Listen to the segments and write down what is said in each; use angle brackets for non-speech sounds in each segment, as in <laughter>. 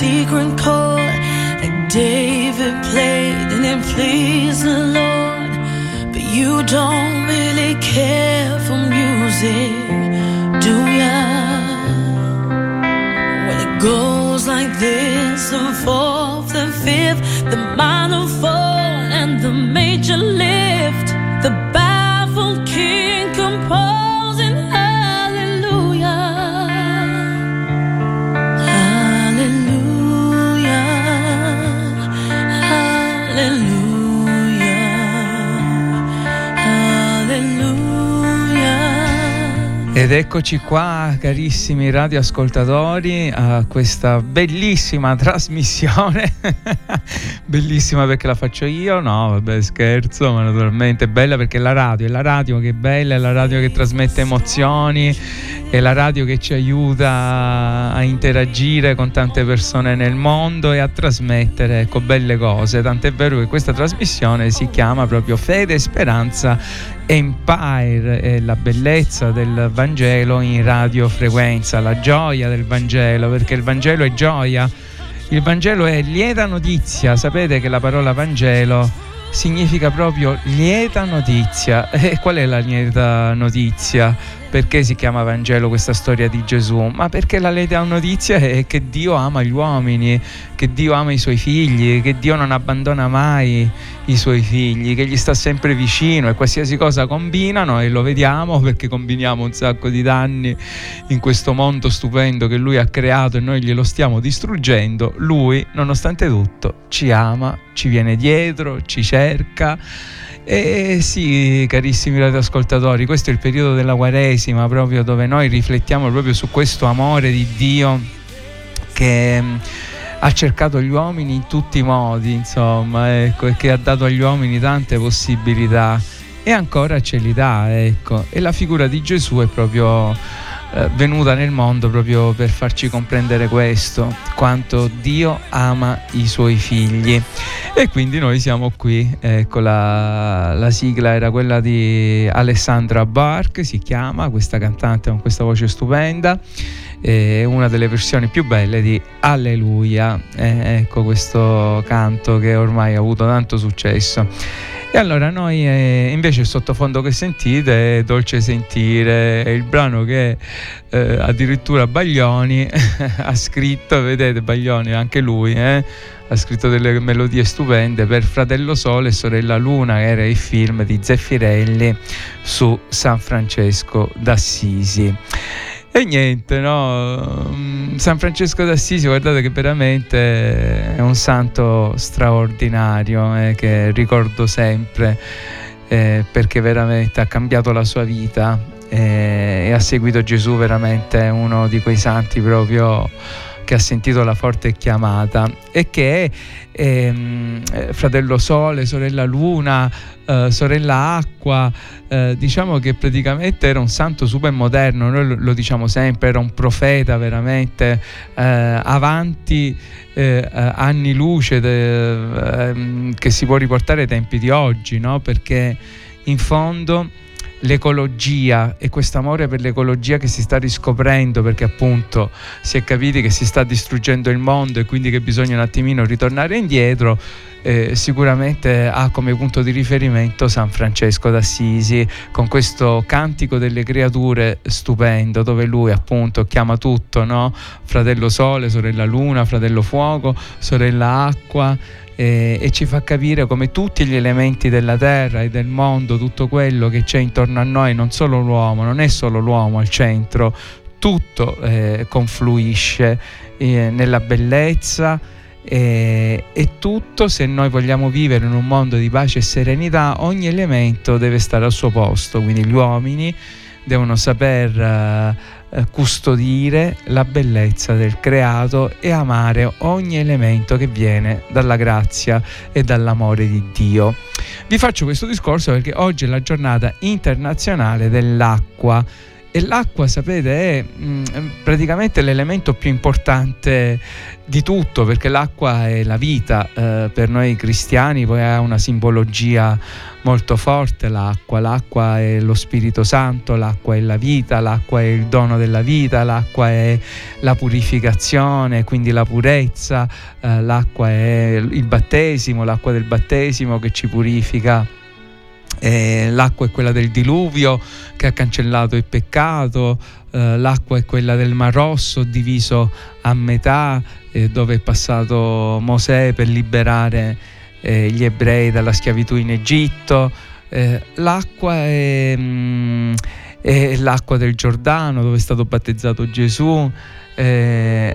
secret chord like David played and it pleased the Lord. But you don't really care for music, do ya? When it goes like this, the fourth and fifth, the minor fall and the major lift, Ed eccoci qua, carissimi radioascoltatori, a questa bellissima <laughs> trasmissione. Bellissima perché la faccio io? No, vabbè, scherzo, ma naturalmente è bella perché è la radio, è la radio che è bella, è la radio che trasmette emozioni, è la radio che ci aiuta a interagire con tante persone nel mondo e a trasmettere ecco, belle cose. Tant'è vero che questa trasmissione si chiama proprio Fede Speranza Empire, è la bellezza del Vangelo in radiofrequenza, la gioia del Vangelo, perché il Vangelo è gioia. Il Vangelo è lieta notizia, sapete che la parola Vangelo significa proprio lieta notizia. <laughs> E qual è la lieta notizia? Perché si chiama Vangelo questa storia di Gesù? Ma perché la lieta notizia è che Dio ama gli uomini, che Dio ama i suoi figli, che Dio non abbandona mai i suoi figli, che gli sta sempre vicino e qualsiasi cosa combinano e lo vediamo <laughs> perché combiniamo un sacco di danni in questo mondo stupendo che lui ha creato e noi glielo stiamo distruggendo, lui nonostante tutto ci ama, ci viene dietro, ci cerca. E sì, carissimi radioascoltatori, questo è il periodo della Quaresima, proprio dove noi riflettiamo proprio su questo amore di Dio che mm, ha cercato gli uomini in tutti i modi, insomma, ecco, e che ha dato agli uomini tante possibilità e ancora ce li dà, ecco. E la figura di Gesù è proprio eh, venuta nel mondo proprio per farci comprendere questo, quanto Dio ama i suoi figli. E quindi noi siamo qui, ecco la, la sigla era quella di Alessandra Bark, si chiama, questa cantante con questa voce stupenda è una delle versioni più belle di Alleluia, eh, ecco questo canto che ormai ha avuto tanto successo. E allora noi eh, invece il sottofondo che sentite è Dolce Sentire, è il brano che eh, addirittura Baglioni <laughs> ha scritto, vedete Baglioni anche lui, eh, ha scritto delle melodie stupende per Fratello Sole e Sorella Luna, che era il film di Zeffirelli su San Francesco d'Assisi. E niente, no? Mm, San Francesco d'Assisi, guardate che veramente è un santo straordinario eh, che ricordo sempre eh, perché veramente ha cambiato la sua vita eh, e ha seguito Gesù veramente uno di quei santi proprio che ha sentito la forte chiamata e che ehm, fratello Sole, sorella Luna, eh, sorella Acqua, eh, diciamo che praticamente era un santo super moderno, noi lo, lo diciamo sempre, era un profeta veramente eh, avanti eh, anni luce de, ehm, che si può riportare ai tempi di oggi, no? perché in fondo l'ecologia e questo amore per l'ecologia che si sta riscoprendo perché appunto si è capiti che si sta distruggendo il mondo e quindi che bisogna un attimino ritornare indietro eh, sicuramente ha come punto di riferimento San Francesco d'Assisi con questo cantico delle creature stupendo dove lui appunto chiama tutto no? fratello sole, sorella luna, fratello fuoco, sorella acqua e, e, ci fa capire come tutti gli elementi della terra e del mondo, tutto quello che c'è intorno a noi, non solo l'uomo, non è solo l'uomo al centro, tutto eh, confluisce eh, nella bellezza e, e, tutto se noi vogliamo vivere in un mondo di pace e serenità, ogni elemento deve stare al suo posto, quindi gli uomini devono saper eh, custodire la bellezza del creato e amare ogni elemento che viene dalla grazia e dall'amore di Dio. Vi faccio questo discorso perché oggi è la giornata internazionale dell'acqua e l'acqua, sapete, è mm, praticamente l'elemento più importante di tutto, perché l'acqua è la vita. Eh, per noi cristiani poi ha una simbologia molto forte l'acqua. L'acqua è lo Spirito Santo, l'acqua è la vita, l'acqua è il dono della vita, l'acqua è la purificazione, quindi la purezza, eh, l'acqua è il battesimo, l'acqua del battesimo che ci purifica eh, l'acqua è quella del diluvio che ha cancellato il peccato, eh, l'acqua è quella del Mar Rosso diviso a metà eh, dove è passato Mosè per liberare eh, gli ebrei dalla schiavitù in Egitto, eh, l'acqua è, mh, mm, è, l'acqua del Giordano dove è stato battezzato Gesù. Eh,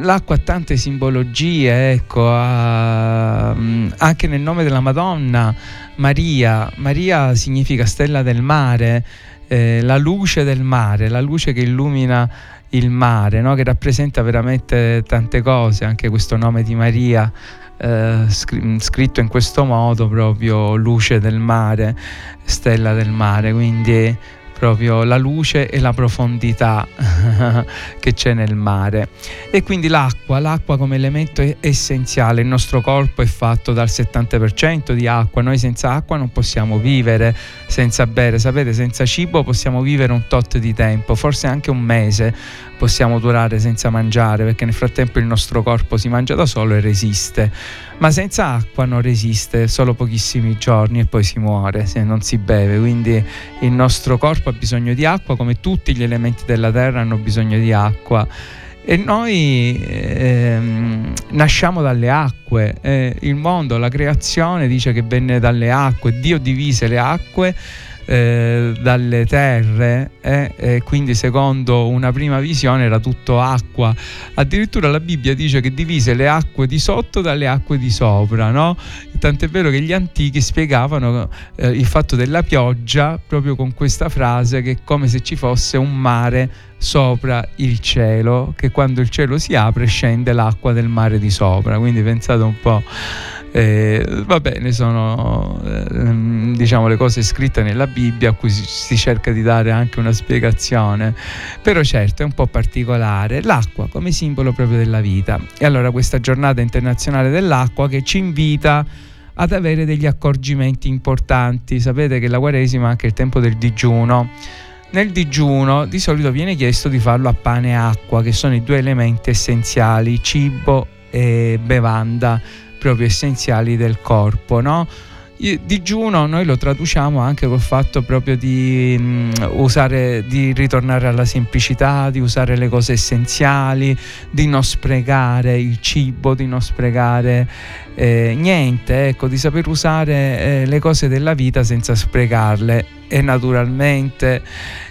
l'acqua ha tante simbologie, ecco, ha, mm, anche nel nome della Madonna Maria, Maria significa stella del mare, eh, la luce del mare, la luce che illumina il mare, no? che rappresenta veramente tante cose, anche questo nome di Maria. Eh, scritto in questo modo proprio luce del mare stella del mare quindi proprio la luce e la profondità <laughs> che c'è nel mare. E quindi l'acqua, l'acqua come elemento essenziale, il nostro corpo è fatto dal 70% di acqua, noi senza acqua non possiamo vivere, senza bere, sapete, senza cibo possiamo vivere un tot di tempo, forse anche un mese possiamo durare senza mangiare, perché nel frattempo il nostro corpo si mangia da solo e resiste. Ma senza acqua non resiste solo pochissimi giorni e poi si muore se non si beve, quindi il nostro corpo ha bisogno di acqua come tutti gli elementi della terra hanno bisogno di acqua. E noi ehm, nasciamo dalle acque, eh, il mondo, la creazione dice che venne dalle acque, Dio divise le acque eh, dalle terre eh, e quindi secondo una prima visione era tutto acqua addirittura la Bibbia dice che divise le acque di sotto dalle acque di sopra no? tant'è vero che gli antichi spiegavano eh, il fatto della pioggia proprio con questa frase che è come se ci fosse un mare sopra il cielo che quando il cielo si apre scende l'acqua del mare di sopra quindi pensate un po' Eh, va bene, sono eh, diciamo le cose scritte nella Bibbia a cui si, si, cerca di dare anche una spiegazione, però certo è un po' particolare. L'acqua come simbolo proprio della vita. E allora questa giornata internazionale dell'acqua che ci invita ad avere degli accorgimenti importanti. Sapete che la Quaresima è anche il tempo del digiuno. Nel digiuno di solito viene chiesto di farlo a pane e acqua, che sono i due elementi essenziali, cibo e bevanda proprio essenziali del corpo, no? digiuno noi lo traduciamo anche col fatto proprio di mh, mm, usare di ritornare alla semplicità di usare le cose essenziali di non sprecare il cibo di non sprecare eh, niente ecco di saper usare eh, le cose della vita senza sprecarle e naturalmente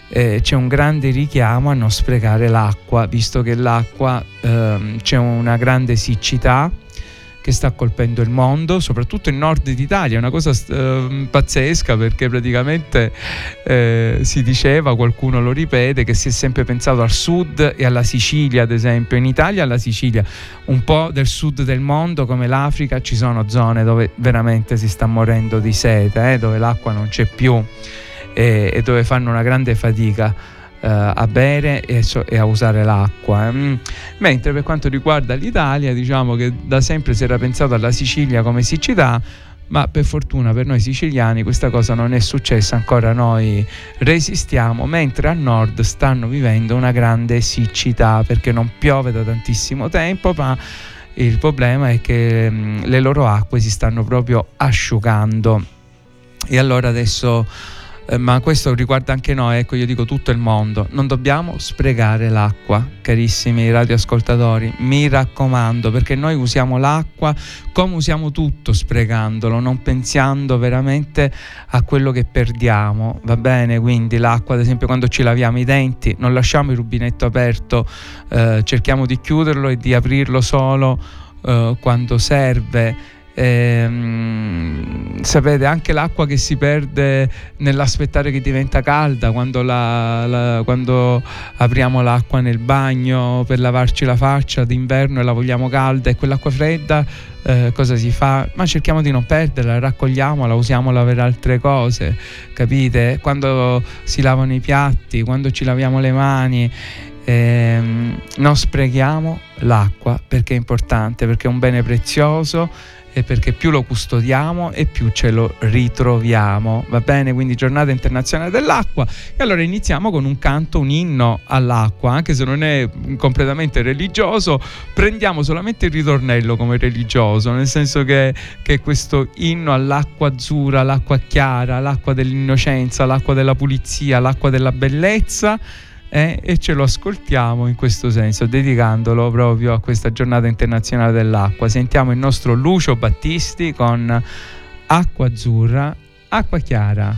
eh, c'è un grande richiamo a non sprecare l'acqua visto che l'acqua ehm, c'è una grande siccità che sta colpendo il mondo, soprattutto il nord d'Italia, è una cosa eh, pazzesca perché praticamente eh, si diceva, qualcuno lo ripete, che si è sempre pensato al sud e alla Sicilia, ad esempio. In Italia, alla Sicilia, un po' del sud del mondo come l'Africa, ci sono zone dove veramente si sta morendo di sete, eh, dove l'acqua non c'è più e, e dove fanno una grande fatica eh, a bere e, a usare l'acqua. Mm. Mentre per quanto riguarda l'Italia, diciamo che da sempre si era pensato alla Sicilia come siccità, ma per fortuna per noi siciliani questa cosa non è successa, ancora noi resistiamo, mentre a nord stanno vivendo una grande siccità perché non piove da tantissimo tempo, ma il problema è che mm, le loro acque si stanno proprio asciugando. E allora adesso eh, ma questo riguarda anche noi, ecco io dico tutto il mondo, non dobbiamo sprecare l'acqua, carissimi radioascoltatori, mi raccomando, perché noi usiamo l'acqua come usiamo tutto sprecandolo, non pensando veramente a quello che perdiamo, va bene? Quindi l'acqua, ad esempio, quando ci laviamo i denti, non lasciamo il rubinetto aperto, eh, cerchiamo di chiuderlo e di aprirlo solo eh, quando serve ehm, sapete anche l'acqua che si perde nell'aspettare che diventa calda quando, la, la, quando apriamo l'acqua nel bagno per lavarci la faccia d'inverno e la vogliamo calda e quell'acqua fredda eh, cosa si fa? Ma cerchiamo di non perderla, raccogliamola, usiamola per altre cose, capite? Quando si lavano i piatti, quando ci laviamo le mani, ehm, non sprechiamo l'acqua perché è importante, perché è un bene prezioso e perché più lo custodiamo e più ce lo ritroviamo. Va bene? Quindi giornata internazionale dell'acqua. E allora iniziamo con un canto, un inno all'acqua, anche se non è completamente religioso, prendiamo solamente il ritornello come religioso, nel senso che, che questo inno all'acqua azzurra, l'acqua chiara, l'acqua dell'innocenza, l'acqua della pulizia, l'acqua della bellezza eh, e ce lo ascoltiamo in questo senso, dedicandolo proprio a questa giornata internazionale dell'acqua. Sentiamo il nostro Lucio Battisti con Acqua Azzurra, Acqua Chiara.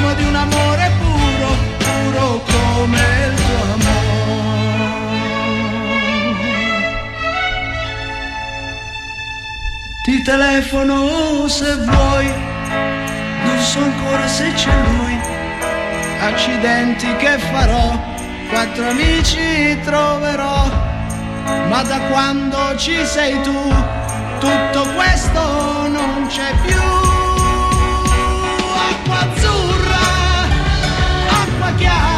Profumo di un amore puro, puro come il tuo amore. Ti telefono se vuoi, non so ancora se c'è lui. Accidenti che farò, quattro amici troverò, ma da quando ci sei tu tutto questo non c'è più. Acqua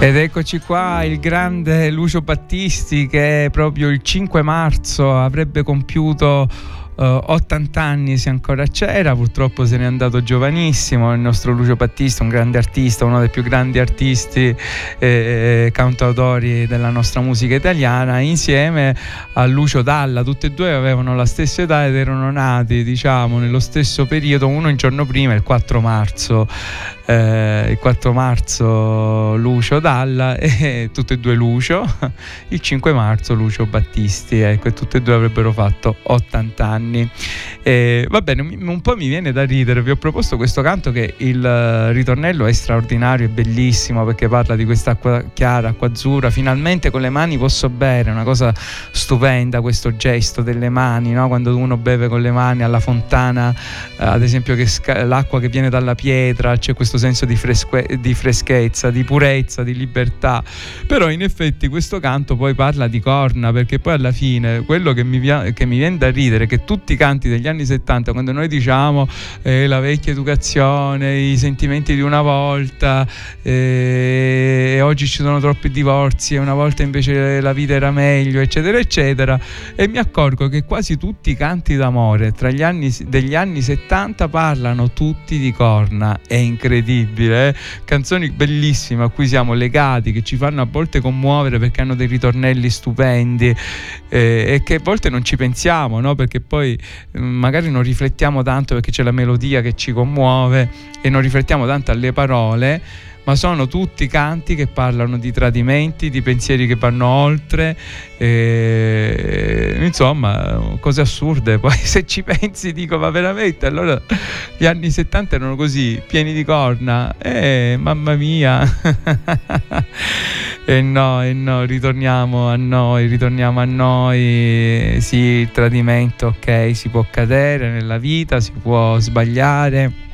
Ed eccoci qua il grande Lucio Battisti che proprio il 5 marzo avrebbe compiuto 80 anni se ancora c'era, purtroppo se n'è andato giovanissimo, il nostro Lucio Battista, un grande artista, uno dei più grandi artisti e cantautori della nostra musica italiana, insieme a Lucio Dalla, tutti e due avevano la stessa età ed erano nati diciamo nello stesso periodo, uno un giorno prima, il 4 marzo eh, il 4 marzo Lucio Dalla <laughs> e tutti e due Lucio, il 5 marzo Lucio Battisti, ecco, e tutti e due avrebbero fatto 80 anni. E, va bene, un po' mi viene da ridere, vi ho proposto questo canto che il ritornello è straordinario e bellissimo perché parla di questa acqua chiara, acqua azzurra, finalmente con le mani posso bere, una cosa stupenda questo gesto delle mani, no? quando uno beve con le mani alla fontana, eh, ad esempio che sca- l'acqua che viene dalla pietra, c'è questo senso di, fresque- di, freschezza, di purezza, di libertà. Però in effetti questo canto poi parla di corna, perché poi alla fine quello che mi, via- mi viene da ridere è che tutti i canti degli anni 70, quando noi diciamo eh, la vecchia educazione, i sentimenti di una volta, eh, e oggi ci sono troppi divorzi, e una volta invece la vita era meglio, eccetera, eccetera, e mi accorgo che quasi tutti i canti d'amore tra gli anni, degli anni 70 parlano tutti di corna, è incredibile eh? canzoni bellissime a cui siamo legati, che ci fanno a volte commuovere perché hanno dei ritornelli stupendi eh, e che a volte non ci pensiamo, no? perché poi mm, magari non riflettiamo tanto perché c'è la melodia che ci commuove e non riflettiamo tanto alle parole ma sono tutti canti che parlano di tradimenti, di pensieri che vanno oltre, e, insomma, cose assurde. <laughs> Poi se ci pensi dico, ma veramente, allora gli anni 70 erano così, pieni di corna, eh, mamma mia. <laughs> e no, e no, ritorniamo a noi, ritorniamo a noi, sì, il tradimento, ok, si può cadere nella vita, si può sbagliare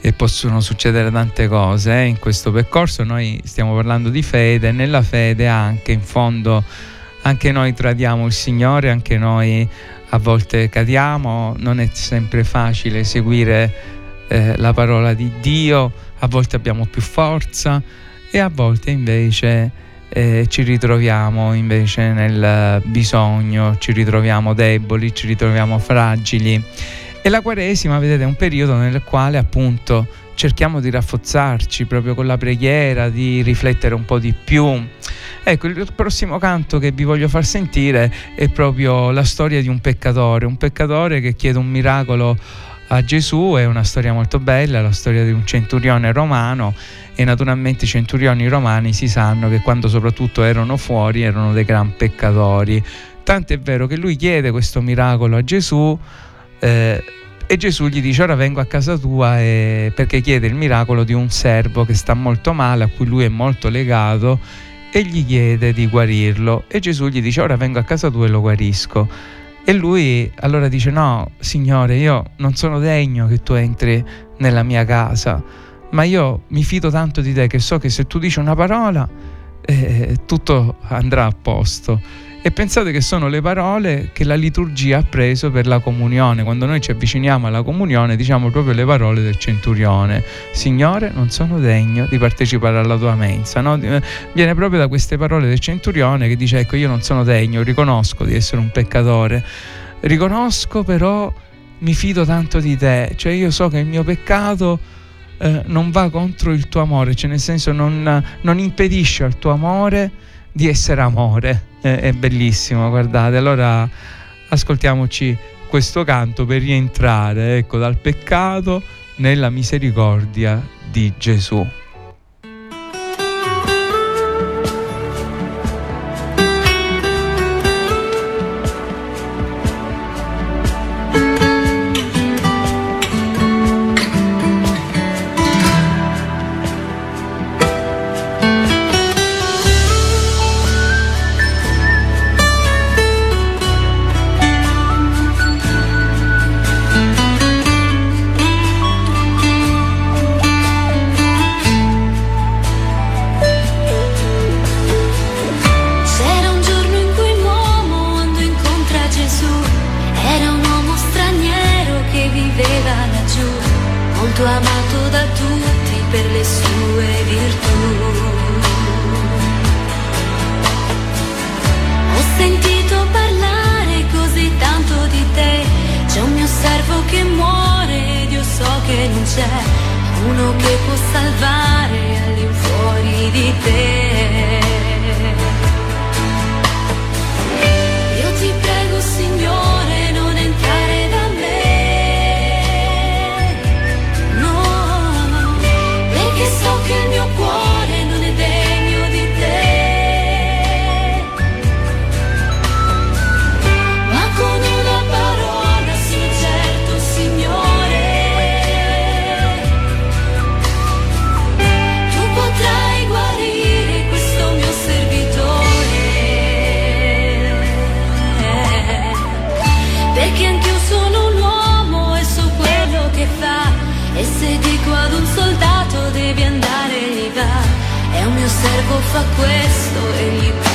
e possono succedere tante cose eh. in questo percorso. Noi stiamo parlando di fede, nella fede anche in fondo anche noi tradiamo il Signore, anche noi a volte cadiamo, non è sempre facile seguire eh, la parola di Dio, a volte abbiamo più forza e a volte invece eh, ci ritroviamo invece nel bisogno, ci ritroviamo deboli, ci ritroviamo fragili e la Quaresima, vedete, è un periodo nel quale appunto cerchiamo di rafforzarci proprio con la preghiera, di riflettere un po' di più. Ecco, il prossimo canto che vi voglio far sentire è proprio la storia di un peccatore, un peccatore che chiede un miracolo a Gesù, è una storia molto bella, la storia di un centurione romano e naturalmente i centurioni romani si sanno che quando soprattutto erano fuori erano dei gran peccatori. Tanto è vero che lui chiede questo miracolo a Gesù, eh, e Gesù gli dice ora vengo a casa tua e... perché chiede il miracolo di un servo che sta molto male, a cui lui è molto legato e gli chiede di guarirlo e Gesù gli dice ora vengo a casa tua e lo guarisco. E lui allora dice no, Signore, io non sono degno che tu entri nella mia casa, ma io mi fido tanto di te che so che se tu dici una parola eh, tutto andrà a posto. E pensate che sono le parole che la liturgia ha preso per la comunione. Quando noi ci avviciniamo alla comunione diciamo proprio le parole del centurione. Signore, non sono degno di partecipare alla tua mensa. No? Viene proprio da queste parole del centurione che dice ecco io non sono degno, riconosco di essere un peccatore. Riconosco però mi fido tanto di te. Cioè io so che il mio peccato... Eh, non va contro il tuo amore, cioè nel senso non, non impedisce al tuo amore di essere amore. È, è bellissimo, guardate. Allora ascoltiamoci questo canto per rientrare ecco, dal peccato nella misericordia di Gesù. no fa questo e gli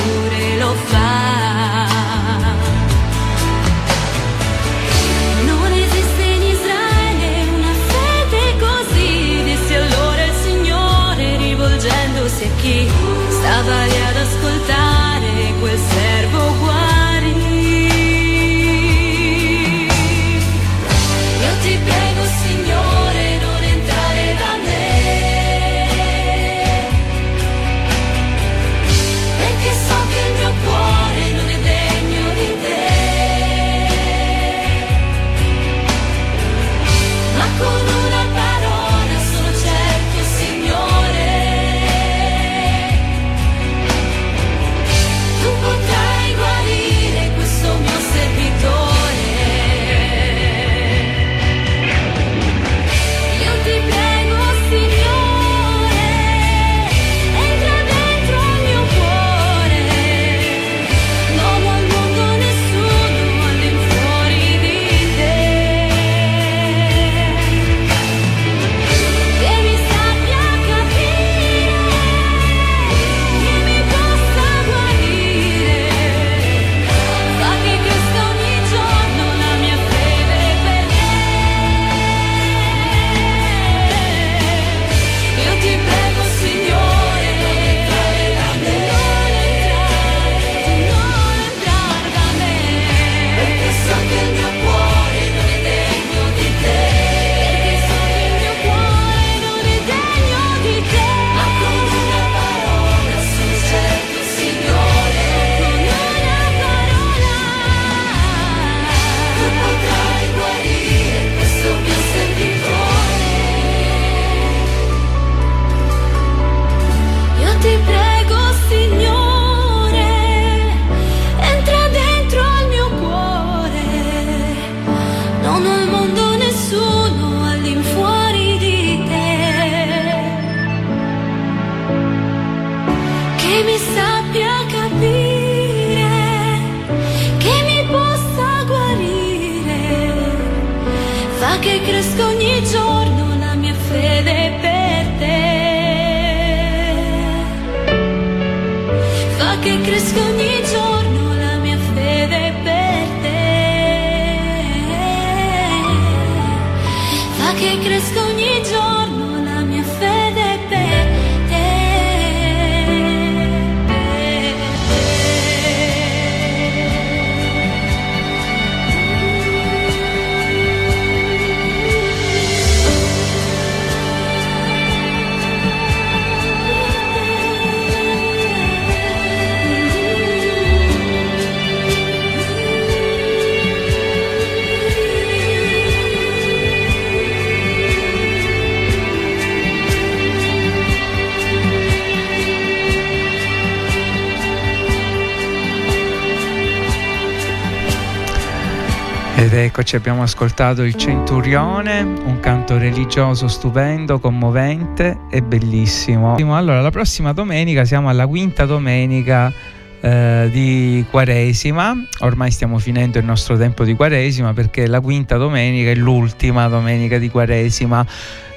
che crescono ogni giorno. Eccoci, abbiamo ascoltato il Centurione, un canto religioso stupendo, commovente e bellissimo. Allora, la prossima domenica siamo alla quinta domenica eh, di Quaresima. Ormai stiamo finendo il nostro tempo di Quaresima perché la quinta domenica è l'ultima domenica di Quaresima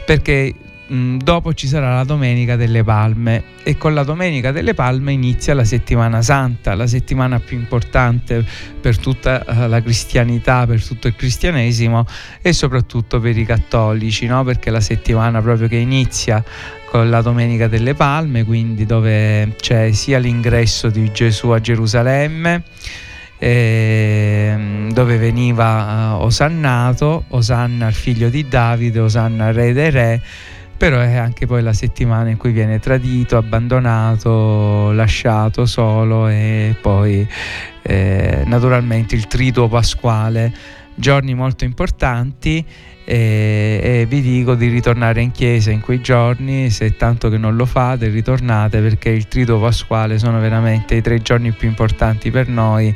perché mh, dopo ci sarà la Domenica delle Palme e con la Domenica delle Palme inizia la settimana santa, la settimana più importante per tutta eh, la cristianità, per tutto il cristianesimo e soprattutto per i cattolici, no? perché la settimana proprio che inizia con la Domenica delle Palme, quindi dove c'è sia l'ingresso di Gesù a Gerusalemme, ehm, dove veniva eh, osannato, Osanna il figlio di Davide, Osanna re dei re, però è anche poi la settimana in cui viene tradito, abbandonato, lasciato solo e poi eh, naturalmente il triduo pasquale, giorni molto importanti e, e, vi dico di ritornare in chiesa in quei giorni, se tanto che non lo fate ritornate perché il triduo pasquale sono veramente i tre giorni più importanti per noi.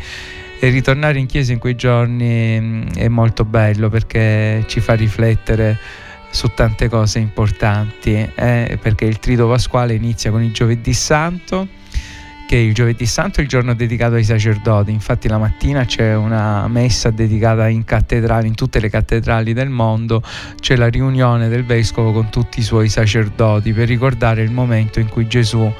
E ritornare in chiesa in quei giorni mm, è molto bello perché ci fa riflettere su tante cose importanti, eh? perché il Trito Pasquale inizia con il giovedì santo, che il giovedì santo è il giorno dedicato ai sacerdoti, infatti la mattina c'è una messa dedicata in cattedrali, in tutte le cattedrali del mondo, c'è la riunione del vescovo con tutti i suoi sacerdoti per ricordare il momento in cui Gesù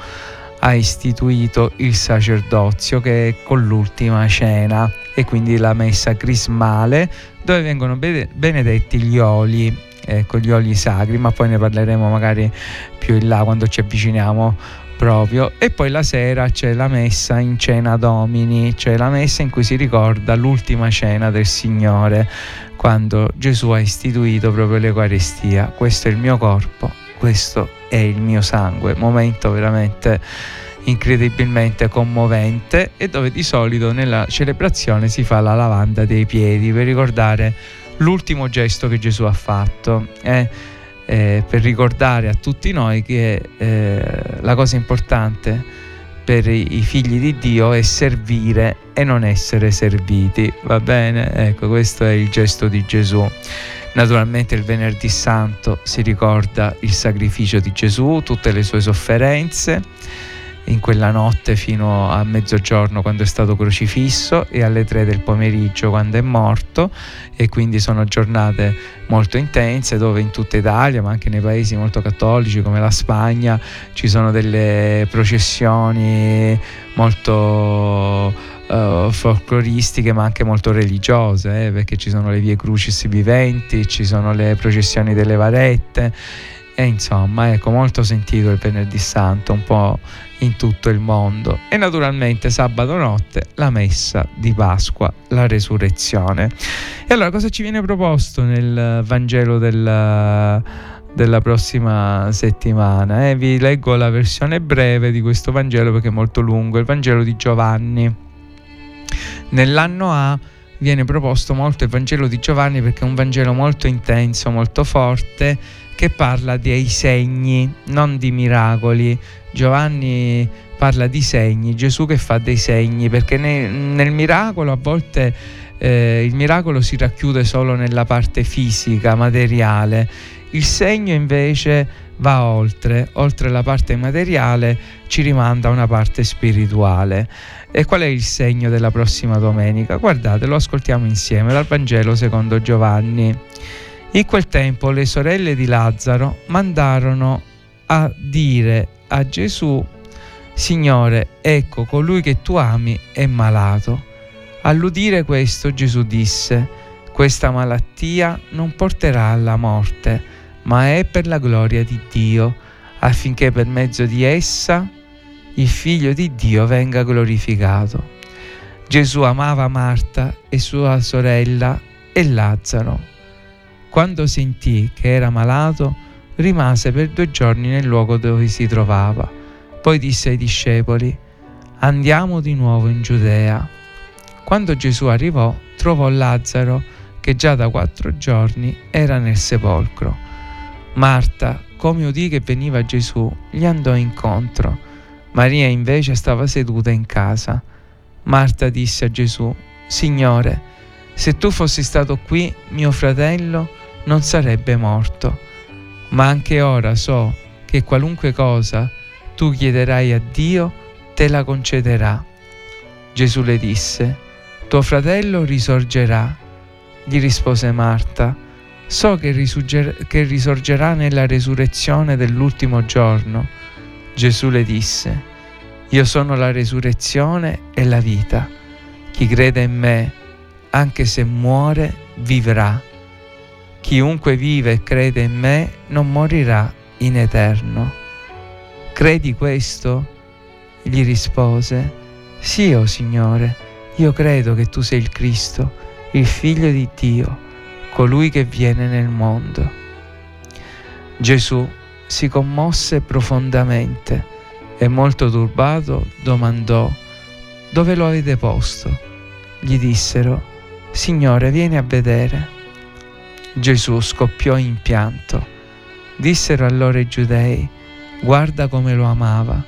ha istituito il sacerdozio che è con l'ultima cena e quindi la messa crismale dove vengono benedetti gli oli ecco, gli oli sacri, ma poi ne parleremo magari più in là quando ci avviciniamo proprio. E poi la sera c'è la messa in cena domini, cioè la messa in cui si ricorda l'ultima cena del Signore, quando Gesù ha istituito proprio l'Eucaristia. Questo è il mio corpo, questo è il mio sangue. Momento veramente incredibilmente commovente e dove di solito nella celebrazione si fa la lavanda dei piedi per ricordare l'ultimo gesto che Gesù ha fatto. Eh, eh, per ricordare a tutti noi che eh, la cosa importante per i, figli di Dio è servire e non essere serviti. Va bene? Ecco, questo è il gesto di Gesù. Naturalmente il venerdì santo si ricorda il sacrificio di Gesù, tutte le sue sofferenze in quella notte fino a mezzogiorno quando è stato crocifisso e alle tre del pomeriggio quando è morto. E quindi sono giornate molto intense dove in tutta Italia ma anche nei paesi molto cattolici come la Spagna ci sono delle processioni molto Uh, folcloristiche ma anche molto religiose eh, perché ci sono le vie crucis viventi ci sono le processioni delle varette e insomma ecco molto sentito il venerdì santo un po' in tutto il mondo e naturalmente sabato notte la messa di Pasqua, la resurrezione. E allora cosa ci viene proposto nel Vangelo del, della prossima settimana? Eh, vi leggo la versione breve di questo Vangelo perché è molto lungo, il Vangelo di Giovanni. Nell'anno A viene proposto molto il Vangelo di Giovanni perché è un Vangelo molto intenso, molto forte che parla dei segni, non di miracoli. Giovanni parla di segni, Gesù che fa dei segni, perché nel, nel miracolo a volte eh, il miracolo si racchiude solo nella parte fisica, materiale. Il segno invece va oltre, oltre la parte materiale ci rimanda a una parte spirituale. E qual è il segno della prossima domenica? Guardate, lo ascoltiamo insieme dal Vangelo secondo Giovanni. In quel tempo le sorelle di Lazzaro mandarono a dire a Gesù, Signore, ecco colui che tu ami è malato. All'udire questo Gesù disse, questa malattia non porterà alla morte, ma è per la gloria di Dio, affinché per mezzo di essa il figlio di Dio venga glorificato. Gesù amava Marta e sua sorella e Lazzaro. Quando sentì che era malato, rimase per due giorni nel luogo dove si trovava. Poi disse ai discepoli, andiamo di nuovo in Giudea. Quando Gesù arrivò, trovò Lazzaro che già da quattro giorni era nel sepolcro. Marta, come udì che veniva Gesù, gli andò incontro. Maria invece stava seduta in casa. Marta disse a Gesù, Signore, se tu fossi stato qui, mio fratello non sarebbe morto. Ma anche ora so che qualunque cosa tu chiederai a Dio, te la concederà. Gesù le disse, tuo fratello risorgerà. Gli rispose Marta, so che, risorgerà nella resurrezione dell'ultimo giorno. Gesù le disse, io sono la resurrezione e la vita. Chi crede in me, anche se muore, vivrà Chiunque vive e crede in me non morirà in eterno. Credi questo? Gli rispose, Sì, o oh Signore, io credo che tu sei il Cristo, il figlio di Dio, colui che viene nel mondo. Gesù si commosse profondamente e molto turbato domandò dove lo avete posto? Gli dissero, Signore, vieni a vedere. Gesù scoppiò in pianto. Dissero allora i giudei, guarda come lo amava.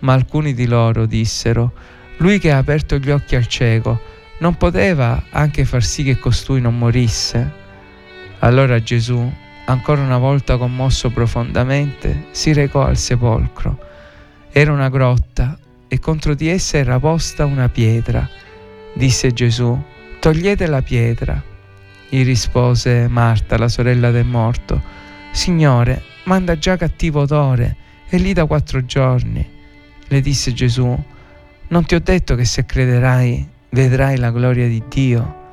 Ma alcuni di loro dissero, lui che ha aperto gli occhi al cieco, non poteva anche far sì che costui non morisse? Allora Gesù, ancora una volta commosso profondamente, si recò al sepolcro. Era una grotta e contro di essa era posta una pietra. Disse Gesù, togliete la pietra. Gli rispose Marta, la sorella del morto, Signore, manda già cattivo odore, è lì da quattro giorni. Le disse Gesù, non ti ho detto che se crederai vedrai la gloria di Dio.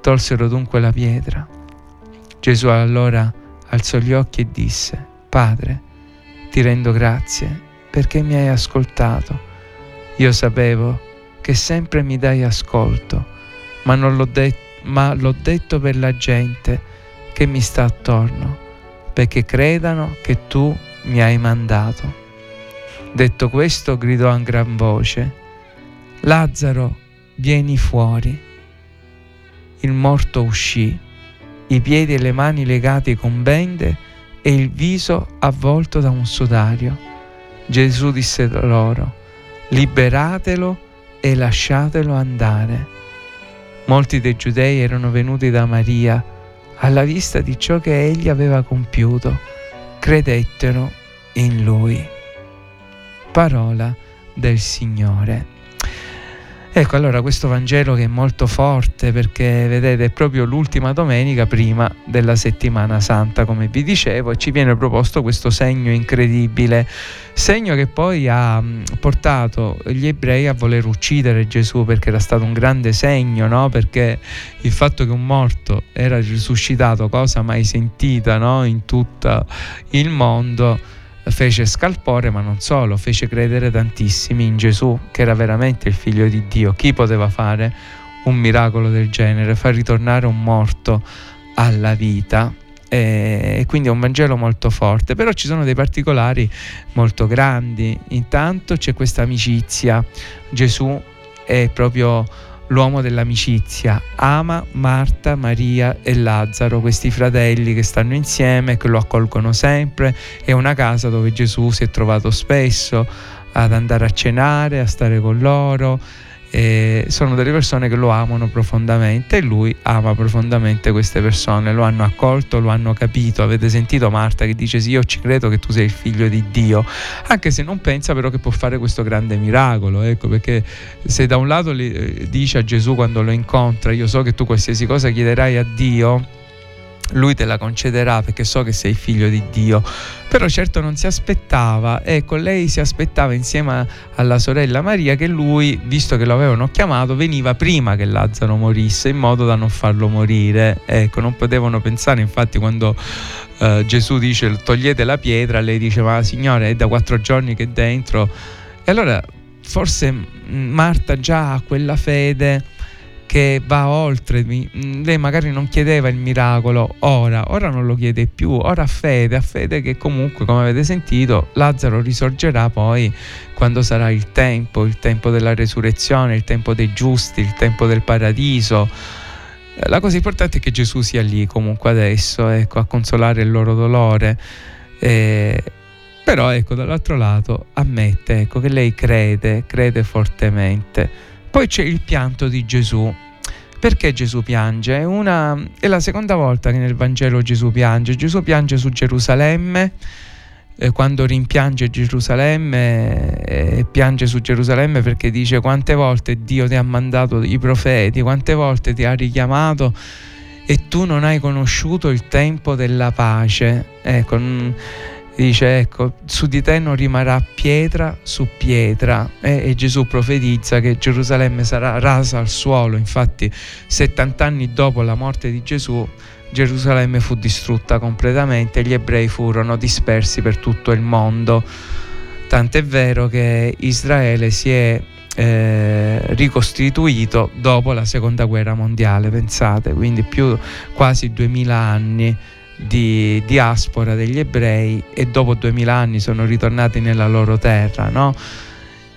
Tolsero dunque la pietra. Gesù allora alzò gli occhi e disse, Padre, ti rendo grazie perché mi hai ascoltato io sapevo che sempre mi dai ascolto, ma, l'ho, de- ma l'ho detto per la gente che mi sta attorno, perché credano che tu mi hai mandato. Detto questo, gridò a gran voce, Lazzaro, vieni fuori. Il morto uscì, i piedi e le mani legati con bende e il viso avvolto da un sudario. Gesù disse loro, liberatelo e lasciatelo andare. Molti dei giudei erano venuti da Maria alla vista di ciò che egli aveva compiuto, credettero in lui. Parola del Signore. Ecco allora questo Vangelo che è molto forte perché vedete è proprio l'ultima domenica prima della settimana santa come vi dicevo e ci viene proposto questo segno incredibile, segno che poi ha mm, portato gli ebrei a voler uccidere Gesù perché era stato un grande segno, no? perché il fatto che un morto era risuscitato, cosa mai sentita no? in tutto il mondo, fece scalpore, ma non solo, fece credere tantissimi in Gesù, che era veramente il figlio di Dio. Chi poteva fare un miracolo del genere, far ritornare un morto alla vita? E quindi è un Vangelo molto forte, però ci sono dei particolari molto grandi. Intanto c'è questa amicizia. Gesù è proprio l'uomo dell'amicizia, ama Marta, Maria e Lazzaro, questi fratelli che stanno insieme, che lo accolgono sempre, è una casa dove Gesù si è trovato spesso ad andare a cenare, a stare con loro e sono delle persone che lo amano profondamente e lui ama profondamente queste persone, lo hanno accolto, lo hanno capito. Avete sentito Marta che dice sì, io ci credo che tu sei il figlio di Dio, anche se non pensa però che può fare questo grande miracolo, ecco, perché se da un lato eh, dice a Gesù quando lo incontra, io so che tu qualsiasi cosa chiederai a Dio, lui te la concederà perché so che sei figlio di Dio. Però certo non si aspettava, ecco, lei si aspettava insieme alla sorella Maria che lui, visto che lo avevano chiamato, veniva prima che Lazzaro morisse in modo da non farlo morire. Ecco, non potevano pensare, infatti quando eh, Gesù dice togliete la pietra, lei diceva Signore è da quattro giorni che è dentro. E allora forse Marta già ha quella fede che va oltre. Mm, lei magari non chiedeva il miracolo ora, ora non lo chiede più, ora ha fede, ha fede che comunque, come avete sentito, Lazzaro risorgerà poi quando sarà il tempo, il tempo della resurrezione, il tempo dei giusti, il tempo del paradiso. La cosa importante è che Gesù sia lì comunque adesso, ecco, a consolare il loro dolore. Eh, però ecco, dall'altro lato ammette ecco, che lei crede, crede fortemente. Poi c'è il pianto di Gesù. Perché Gesù piange? È, una, è la seconda volta che nel Vangelo Gesù piange. Gesù piange su Gerusalemme, eh, quando rimpiange Gerusalemme, eh, piange su Gerusalemme perché dice quante volte Dio ti ha mandato i profeti, quante volte ti ha richiamato e tu non hai conosciuto il tempo della pace. Ecco, dice ecco su di te non rimarrà pietra su pietra. Eh, e Gesù profetizza che Gerusalemme sarà rasa al suolo. Infatti 70 anni dopo la morte di Gesù Gerusalemme fu distrutta completamente e gli ebrei furono dispersi per tutto il mondo. Tant'è vero che Israele si è eh, ricostituito dopo la seconda guerra mondiale, pensate, quindi più quasi 2000 anni di diaspora degli ebrei e dopo 2000 anni sono ritornati nella loro terra, no?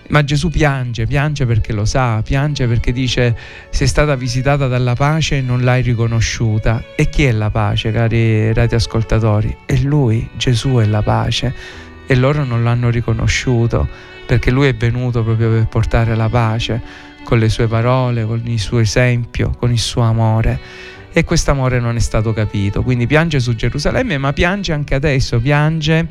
Ma Gesù piange, piange perché lo sa, piange perché dice sei stata visitata dalla pace e non l'hai riconosciuta. E chi è la pace, cari radioascoltatori? È Lui, Gesù è la pace e loro non l'hanno riconosciuto perché Lui è venuto proprio per portare la pace con le sue parole, con il suo esempio, con il suo amore. E questo amore non è stato capito, quindi piange su Gerusalemme, ma piange anche adesso, piange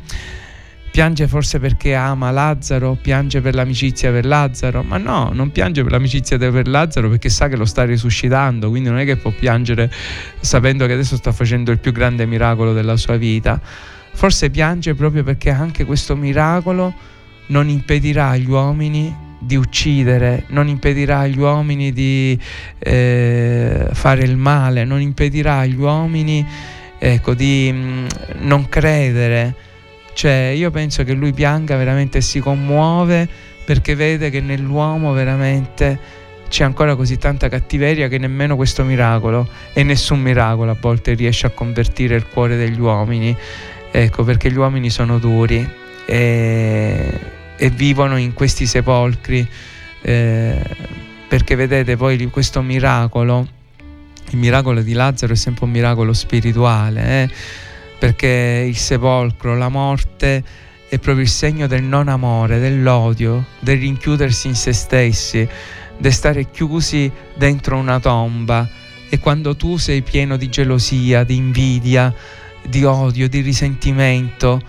piange forse perché ama Lazzaro, piange per l'amicizia per Lazzaro, ma no, non piange per l'amicizia per Lazzaro perché sa che lo sta risuscitando, quindi non è che può piangere sapendo che adesso sta facendo il più grande miracolo della sua vita. Forse piange proprio perché anche questo miracolo non impedirà agli uomini di uccidere, non impedirà agli uomini di eh, fare il male, non impedirà agli uomini ecco, di mh, mm, non credere cioè, io penso che lui pianga veramente si commuove perché vede che nell'uomo veramente c'è ancora così tanta cattiveria che nemmeno questo miracolo e nessun miracolo a volte riesce a convertire il cuore degli uomini. Ecco, perché gli uomini sono duri e, e vivono in questi sepolcri. Eh, perché vedete poi questo miracolo, il miracolo di Lazzaro è sempre un miracolo spirituale. Eh? perché il sepolcro, la morte è proprio il segno del non amore, dell'odio, del rinchiudersi in se stessi, del stare chiusi dentro una tomba. E quando tu sei pieno di gelosia, di invidia, di odio, di risentimento,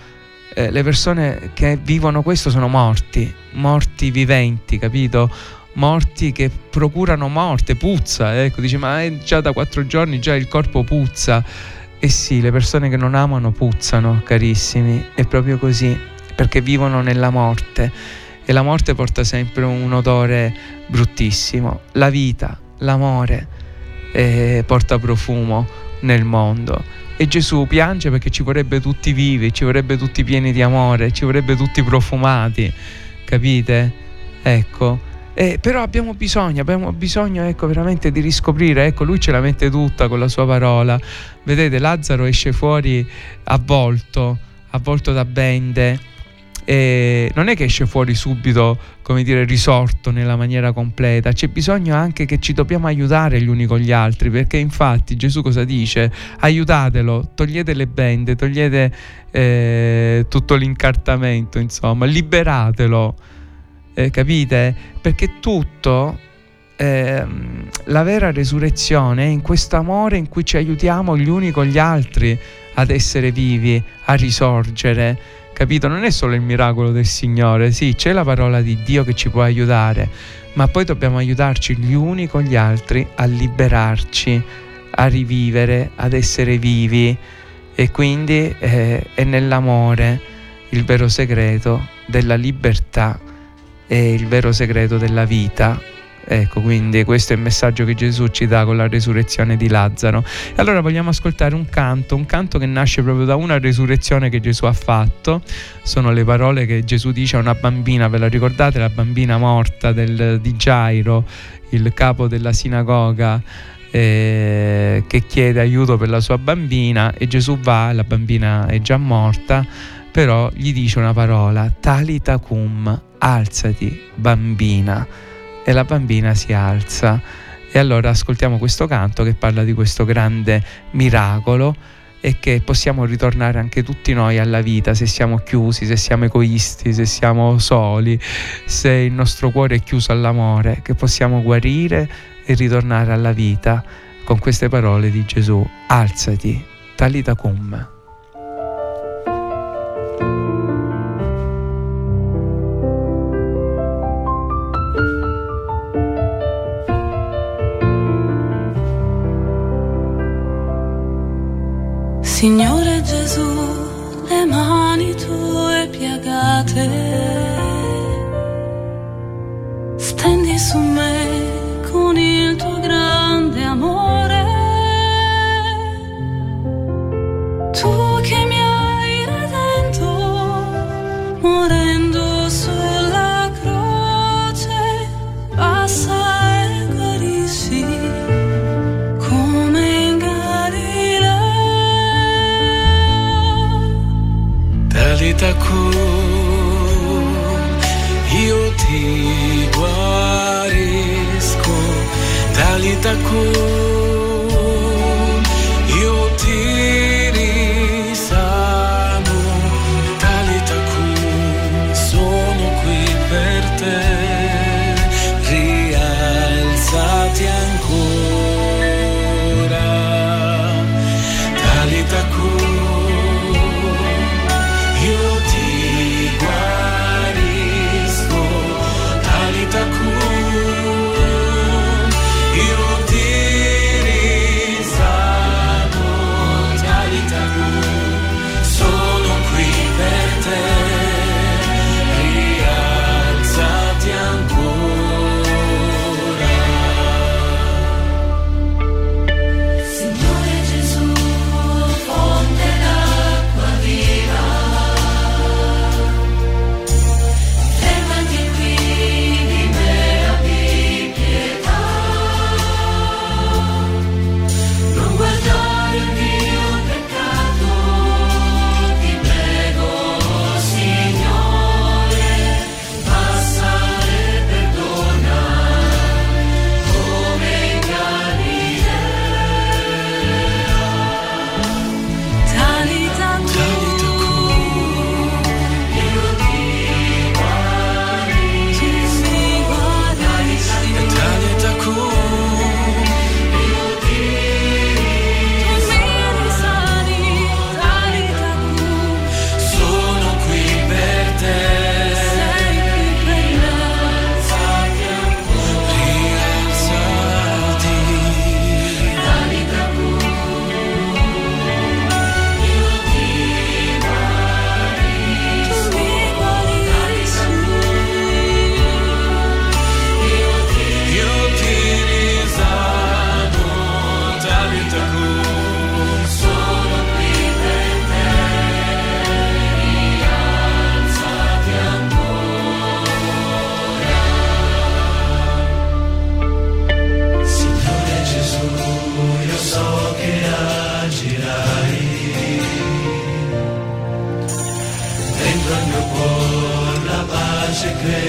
eh, le persone che vivono questo sono morti, morti viventi, capito? Morti che procurano morte, puzza, ecco, dice ma è già da quattro giorni, già il corpo puzza e sì, le persone che non amano puzzano, carissimi, è proprio così, perché vivono nella morte e la morte porta sempre un odore bruttissimo. La vita, l'amore eh, porta profumo nel mondo. E Gesù piange perché ci vorrebbe tutti vivi, ci vorrebbe tutti pieni di amore, ci vorrebbe tutti profumati, capite? Ecco. Eh, però abbiamo bisogno, abbiamo bisogno ecco, veramente di riscoprire, ecco, lui ce la mette tutta con la sua parola. Vedete, Lazzaro esce fuori avvolto, avvolto da bende. E non è che esce fuori subito, come dire, risorto nella maniera completa, c'è bisogno anche che ci dobbiamo aiutare gli uni con gli altri, perché infatti Gesù cosa dice? Aiutatelo, togliete le bende, togliete eh, tutto l'incartamento, insomma, liberatelo eh, capite? Perché tutto, eh, la vera resurrezione è in questo amore in cui ci aiutiamo gli uni con gli altri ad essere vivi, a risorgere. Capito? Non è solo il miracolo del Signore, sì, c'è la parola di Dio che ci può aiutare, ma poi dobbiamo aiutarci gli uni con gli altri a liberarci, a rivivere, ad essere vivi e quindi eh, è nell'amore il vero segreto della libertà è il vero segreto della vita. Ecco, quindi questo è il messaggio che Gesù ci dà con la resurrezione di Lazzaro. E allora vogliamo ascoltare un canto, un canto che nasce proprio da una resurrezione che Gesù ha fatto. Sono le parole che Gesù dice a una bambina, ve la ricordate, la bambina morta del, di Gairo, il capo della sinagoga. Eh, che chiede aiuto per la sua bambina e Gesù va, la bambina è già morta, però gli dice una parola, talita cum, alzati bambina e la bambina si alza e allora ascoltiamo questo canto che parla di questo grande miracolo e che possiamo ritornare anche tutti noi alla vita se siamo chiusi, se siamo egoisti, se siamo soli, se il nostro cuore è chiuso all'amore, che possiamo guarire e ritornare alla vita con queste parole di Gesù. Alzati, talita cum.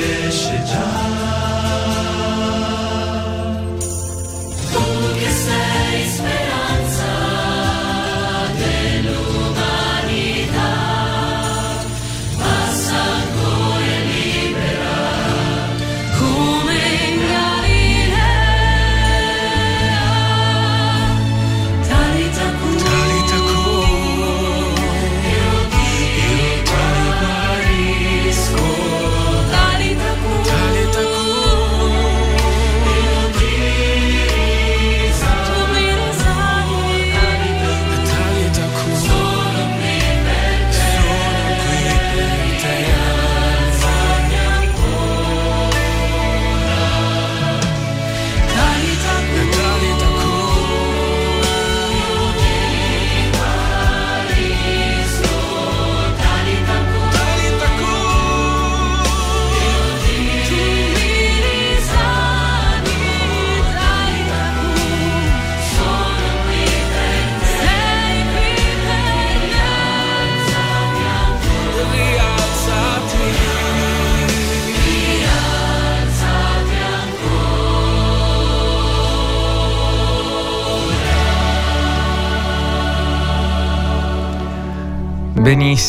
Cresce già.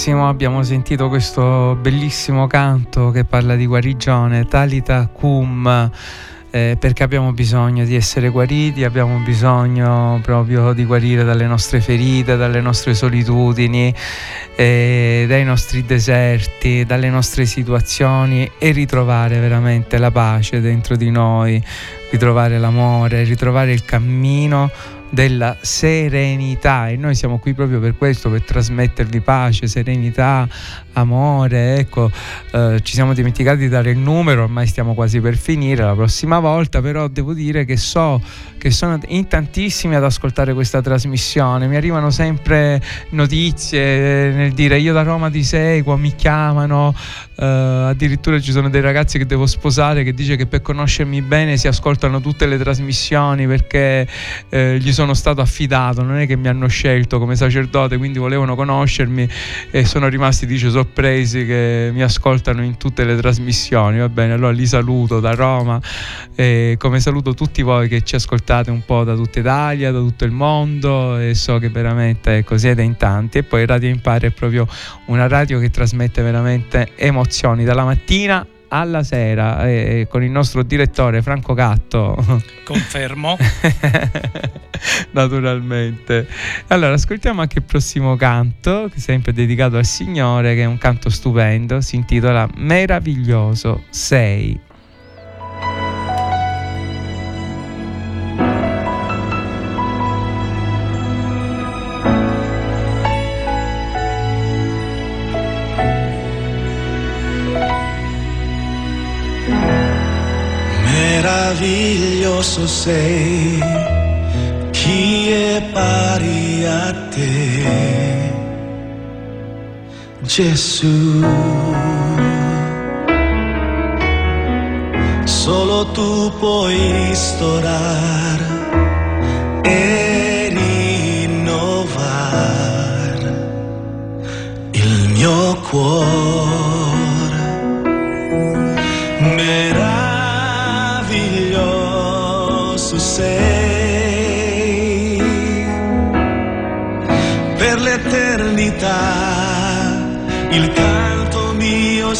Benissimo, abbiamo sentito questo bellissimo canto che parla di guarigione, Talita Cum. Eh, perché abbiamo bisogno di essere guariti, abbiamo bisogno proprio di guarire dalle nostre ferite, dalle nostre solitudini, eh, dai nostri deserti, dalle nostre situazioni e ritrovare veramente la pace dentro di noi, ritrovare l'amore, ritrovare il cammino della serenità. E noi siamo qui proprio per questo, per trasmettervi pace, serenità, amore, ecco, eh, ci siamo dimenticati di dare il numero, ormai stiamo quasi per finire la prossima volta, però devo dire che so che sono in tantissimi ad ascoltare questa trasmissione, mi arrivano sempre notizie nel dire io da Roma ti seguo, mi chiamano, eh, addirittura ci sono dei ragazzi che devo sposare che dice che per conoscermi bene si ascoltano tutte le trasmissioni perché eh, gli sono stato affidato, non è che mi hanno scelto come sacerdote, quindi volevano conoscermi e sono rimasti, dice, sorpresi che mi ascoltano in tutte le trasmissioni. Va bene, allora li saluto da Roma, e come saluto tutti voi che ci ascoltate un po' da tutta Italia, da tutto il mondo e so che veramente ecco, siete in tanti. E poi Radio Impare è proprio una radio che trasmette veramente emozioni dalla mattina alla sera eh, con il nostro direttore Franco Gatto. Confermo. <laughs> Naturalmente. Allora, ascoltiamo anche il prossimo canto, sempre dedicato al Signore, che è un canto stupendo, si intitola Meraviglioso sei. Meraviglioso sei, chi è pari a te, Gesù. Solo tu puoi ristorare e rinnovare il mio cuore.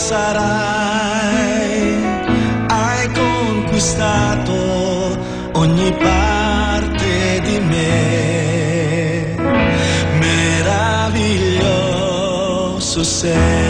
Sarai, hai conquistato ogni parte di me, meraviglioso sei.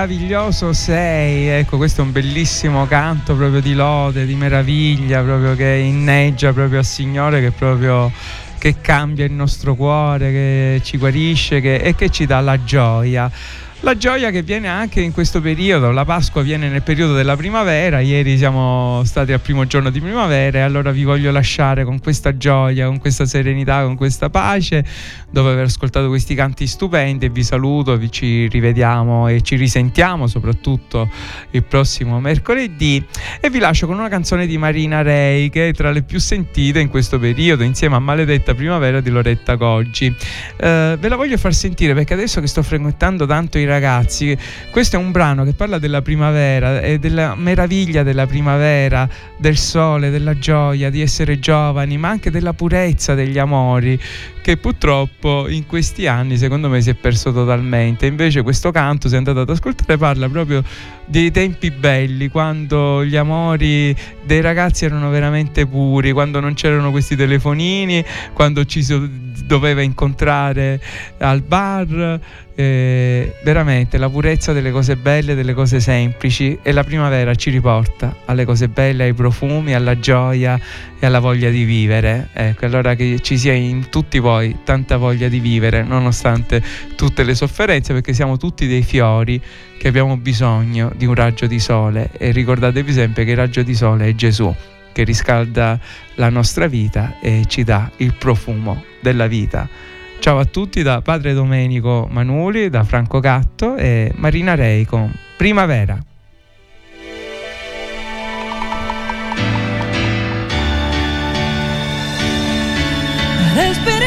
Meraviglioso sei, ecco questo è un bellissimo canto proprio di lode, di meraviglia, proprio che inneggia proprio al Signore che proprio che cambia il nostro cuore, che ci guarisce che, e che ci dà la gioia. La gioia che viene anche in questo periodo, la Pasqua viene nel periodo della primavera, ieri siamo stati al primo giorno di primavera e allora vi voglio lasciare con questa gioia, con questa serenità, con questa pace, dopo aver ascoltato questi canti stupendi e vi saluto, vi ci rivediamo e ci risentiamo soprattutto il prossimo mercoledì e vi lascio con una canzone di Marina Rei che è tra le più sentite in questo periodo insieme a Maledetta Primavera di Loretta Goggi. Eh, ve la voglio far sentire perché adesso che sto frequentando tanto i ragazzi. Questo è un brano che parla della primavera e della meraviglia della primavera, del sole, della gioia di essere giovani, ma anche della purezza degli amori che purtroppo in questi anni secondo me si è perso totalmente. Invece questo canto, se andate ad ascoltare, parla proprio dei tempi belli, quando gli amori dei ragazzi erano veramente puri, quando non c'erano questi telefonini, quando ci si doveva incontrare al bar. Eh, veramente la purezza delle cose belle, delle cose semplici e la primavera ci riporta alle cose belle, ai profumi, alla gioia e alla voglia di vivere. Ecco, allora che ci sia in tutti voi tanta voglia di vivere, nonostante tutte le sofferenze, perché siamo tutti dei fiori che abbiamo bisogno di un raggio di sole e ricordatevi sempre che il raggio di sole è Gesù che riscalda la nostra vita e ci dà il profumo della vita. Ciao a tutti da Padre Domenico Manuli, da Franco Gatto e Marina Rei con Primavera. Respiriamo